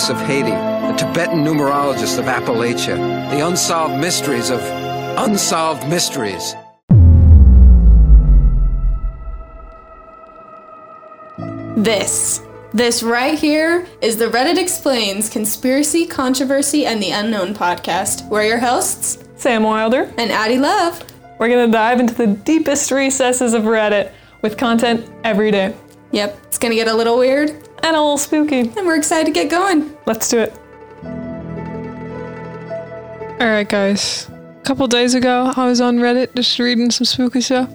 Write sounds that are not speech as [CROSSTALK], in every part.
priests of Haiti, the Tibetan numerologists of Appalachia, the unsolved mysteries of unsolved mysteries. This. This right here is the Reddit Explains Conspiracy, Controversy, and the Unknown podcast. We're your hosts, Sam Wilder. and Addie Love. We're going to dive into the deepest recesses of Reddit with content every day. Yep, it's gonna get a little weird, And a little spooky. and we're excited to get going. Let's do it. Alright, guys. A couple days ago, I was on Reddit just reading some spooky stuff.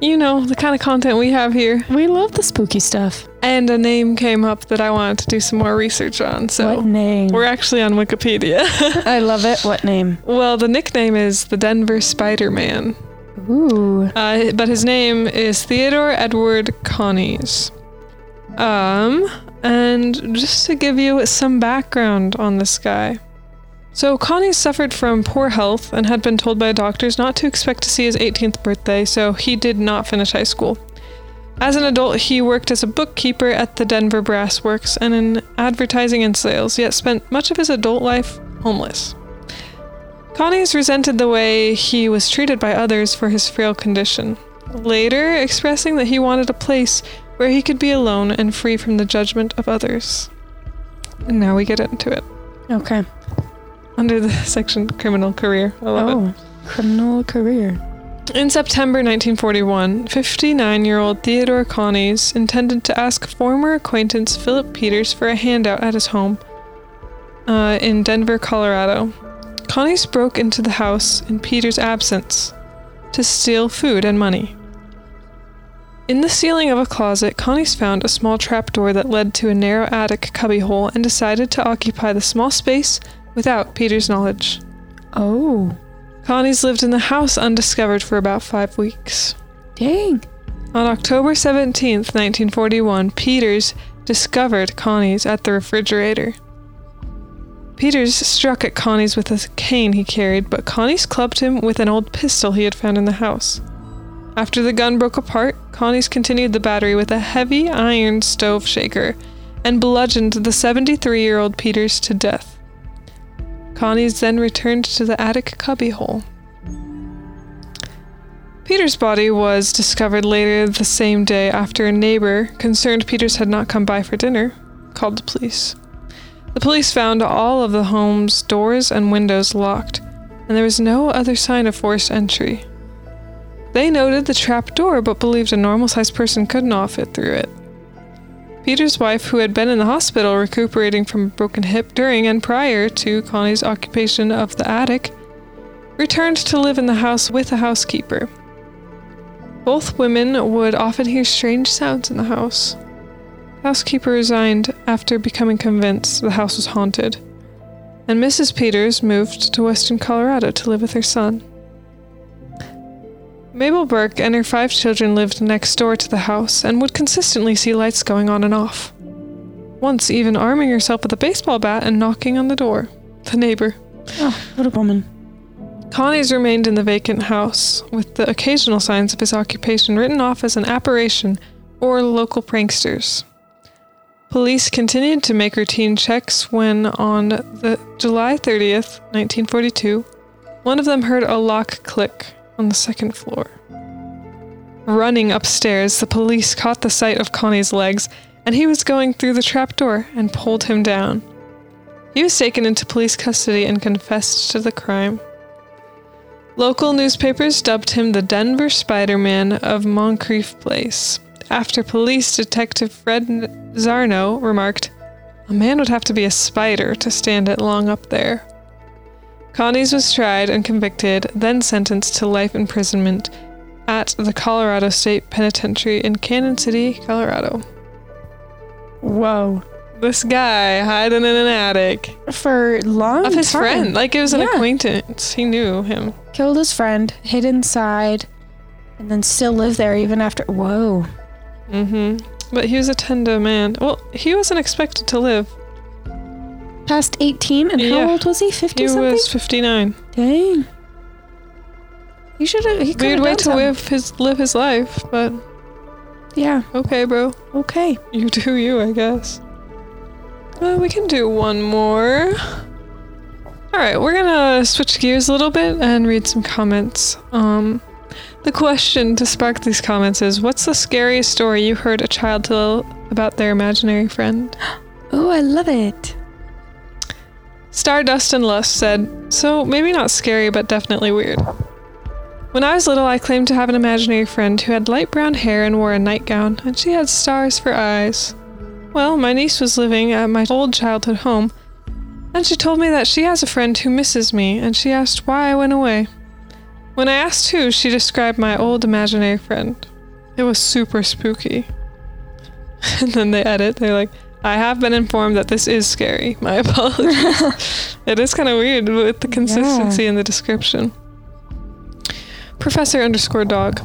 You know, the kind of content we have here. We love the spooky stuff. And a name came up that I wanted to do some more research on, so what name? we're actually on Wikipedia. [LAUGHS] I love it. What name? well, the nickname is the Denver Spider Man. Ooh. Uh, but his name is Theodore Edward Coneys. Um, and just to give you some background on this guy. So, Connie suffered from poor health and had been told by doctors not to expect to see his 18th birthday, so he did not finish high school. As an adult, he worked as a bookkeeper at the Denver Brass Works and in advertising and sales, yet spent much of his adult life homeless. Coneys resented the way he was treated by others for his frail condition, later expressing that he wanted a place where he could be alone and free from the judgment of others. And now we get into it. Okay. Under the [LAUGHS] section criminal career. I love it. Oh, criminal career. In September 1941, 59 year old Theodore Coneys intended to ask former acquaintance Philip Peters for a handout at his home uh, in Denver, Colorado. Coneys broke into the house in Peters' absence to steal food and money. In the ceiling of a closet, Coneys found a small trapdoor that led to a narrow attic cubbyhole and decided to occupy the small space without Peters' knowledge. Oh, Coneys lived in the house undiscovered for about five weeks. dang. On October 17th, 1941, Peters discovered Coneys at the refrigerator. Peters struck at Coneys with a cane he carried, but Coneys clubbed him with an old pistol he had found in the house. After the gun broke apart, Coneys continued the battery with a heavy iron stove shaker and bludgeoned the 73 year old Peters to death. Coneys then returned to the attic cubbyhole. Peter's body was discovered later the same day after a neighbor, concerned Peters had not come by for dinner, called the police. The police found all of the home's doors and windows locked, and there was no other sign of forced entry. They noted the trap door but believed a normal sized person could not fit through it. Peter's wife, who had been in the hospital recuperating from a broken hip during and prior to Coneys' occupation of the attic, returned to live in the house with a housekeeper. Both women would often hear strange sounds in the house. The housekeeper resigned after becoming convinced the house was haunted, and Mrs. Peters moved to western Colorado to live with her son. Mabel Burke and her five children lived next door to the house and would consistently see lights going on and off. Once, even arming herself with a baseball bat and knocking on the door. The neighbor. Oh, what a woman. Coneys remained in the vacant house, with the occasional signs of his occupation written off as an apparition or local pranksters. Police continued to make routine checks when, on the July 30th, 1942, one of them heard a lock click on the second floor. Running upstairs, the police caught the sight of Coneys' legs, and he was going through the trapdoor and pulled him down. He was taken into police custody and confessed to the crime. Local newspapers dubbed him the Denver Spider Man of Moncrief Place, after police detective Fred Zarno remarked, A man would have to be a spider to stand it long up there. Coneys was tried and convicted, then sentenced to life imprisonment at the Colorado State Penitentiary in Cañon City, Colorado. Whoa. This guy hiding in an attic For long of his time. friend, like it was an Yeah. acquaintance. He knew him. Killed his friend, hid inside, and then still lived there even after. Whoa. Mm-hmm. But he was a tender man. Well, he wasn't expected to live. Past 18, and Yeah. how old was he? 50 He something? was 59. Dang. You should have. He could Weird way to something. live his live his life, but Yeah. okay, bro. Okay. You [LAUGHS] do you, I guess. Uh, we can do one more. All right, we're gonna switch gears a little bit and read some comments. Um, the question to spark these comments is: What's the scariest story you heard a child tell about their imaginary friend? [GASPS] Oh, I love it. Stardust and Lust said, So maybe not scary, but definitely weird. When I was little, I claimed to have an imaginary friend who had light brown hair and wore a nightgown, and she had stars for eyes. Well, my niece was living at my old childhood home, and she told me that she has a friend who misses me, and she asked why I went away. When I asked who, she described my old imaginary friend. It was super spooky. [LAUGHS] and then they edit, they're like, I have been informed that this is scary. My [LAUGHS] apologies. [LAUGHS] it is kind of weird with the consistency in the description. Professor underscore dog.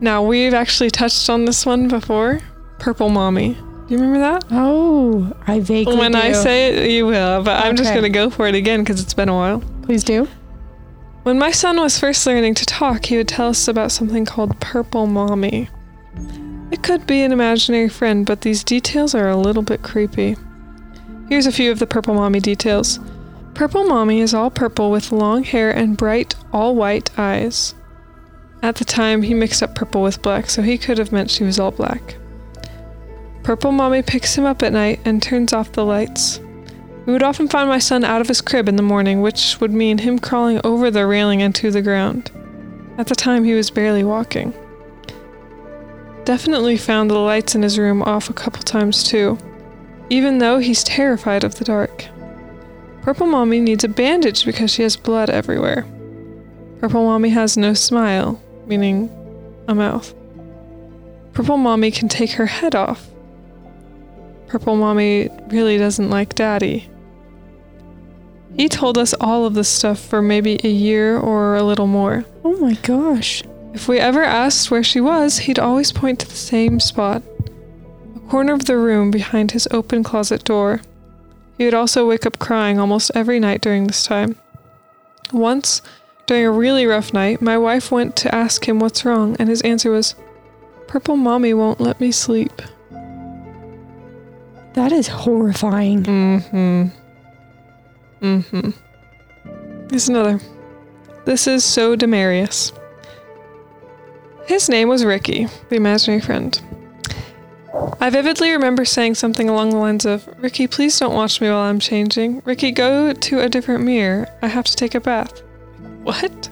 Now, we've actually touched on this one before. Purple Mommy. Do you remember that? Oh, I vaguely when I say it, you will, but I'm just going to go for it again because it's been a while. Please do. When my son was first learning to talk, he would tell us about something called Purple Mommy. It could be an imaginary friend, but these details are a little bit creepy. Here's a few of the Purple Mommy details. Purple Mommy is all purple with long hair and bright, all white eyes. At the time, he mixed up purple with black, so he could have meant she was all black. Purple Mommy picks him up at night and turns off the lights. We would often find my son out of his crib in the morning, which would mean him crawling over the railing and to the ground. At the time, he was barely walking. Definitely found the lights in his room off a couple times too, even though he's terrified of the dark. Purple Mommy needs a bandage because she has blood everywhere. Purple Mommy has no smile, meaning a mouth. Purple Mommy can take her head off. Purple Mommy really doesn't like Daddy. He told us all of this stuff for maybe a year or a little more. Oh my gosh. If we ever asked where she was, he'd always point to the same spot a corner of the room behind his open closet door. He would also wake up crying almost every night during this time. Once, during a really rough night, my wife went to ask him what's wrong, and his answer was, Purple Mommy won't let me sleep. That is horrifying. Mm hmm. Mm hmm. Here's another. This is so Demarius. His name was Ricky, the imaginary friend. I vividly remember saying something along the lines of, Ricky, please don't watch me while I'm changing. Ricky, go to a different mirror. I have to take a bath. What?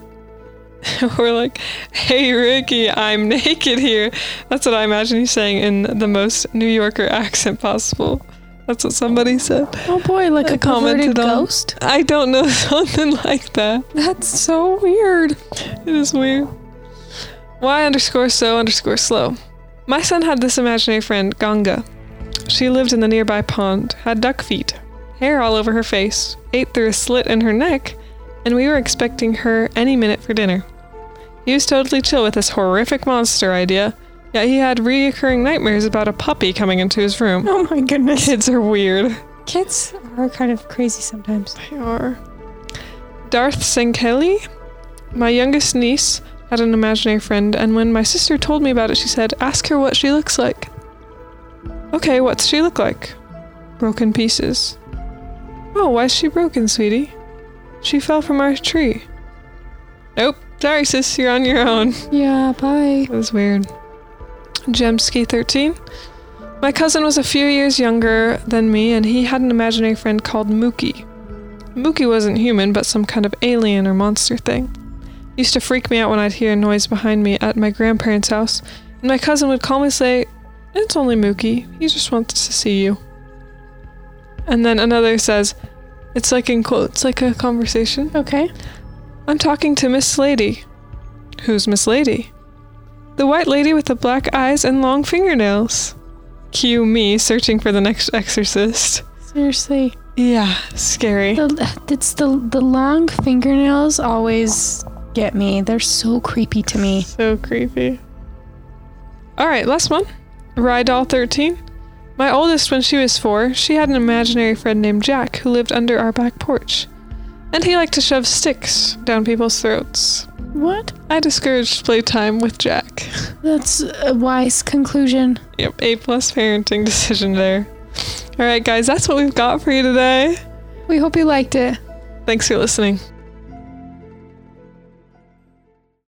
[LAUGHS] We're like, hey, Ricky, I'm [LAUGHS] naked here. That's what I imagine he's saying in the most New Yorker [LAUGHS] accent possible. That's what somebody said. Oh boy, like I a commented perverted on- ghost. I don't know, something like that. That's so weird. It is weird. Y underscore so underscore slow. My son had this imaginary friend, Ganga. She lived in the nearby pond, had duck feet, hair all over her face, ate through a slit in her neck, and we were expecting her any minute for dinner. He was totally chill with this horrific monster idea, yet he had reoccurring nightmares about a puppy coming into his room. Oh my goodness. Kids are weird. Kids are kind of crazy sometimes. They are. Darth Senkeli? My youngest niece had an imaginary friend, and when my sister told me about it, she said, Ask her what she looks like. Okay, what's she look like? Broken pieces. Oh, why's she broken, sweetie? She fell from our tree. Nope. Sorry, sis, you're on your own. Yeah, bye. That was weird. Gemski13. My cousin was a few years younger than me, and he had an imaginary friend called Mookie. Mookie wasn't human, but some kind of alien or monster thing. Used to freak me out when I'd hear a noise behind me at my grandparents' house, and my cousin would calmly say, It's only Mookie. He just wants to see you. And then another says, It's like in quotes, like a conversation. Okay. I'm talking to Miss Lady. Who's Miss Lady? The white lady with the black eyes and long fingernails. Cue me searching for the next exorcist. Seriously. Yeah, scary. The, it's the the long fingernails always get me. They're so creepy to me. So creepy. Alright, last one. Rydal 13. My oldest, when she was four, she had an imaginary friend named Jack who lived under our back porch. And he liked to shove sticks down people's throats. What? I discouraged playtime with Jack. [LAUGHS] That's a wise conclusion. Yep, A plus parenting [LAUGHS] decision there. All right, guys, that's what we've got for you today. We hope you liked it. Thanks for listening.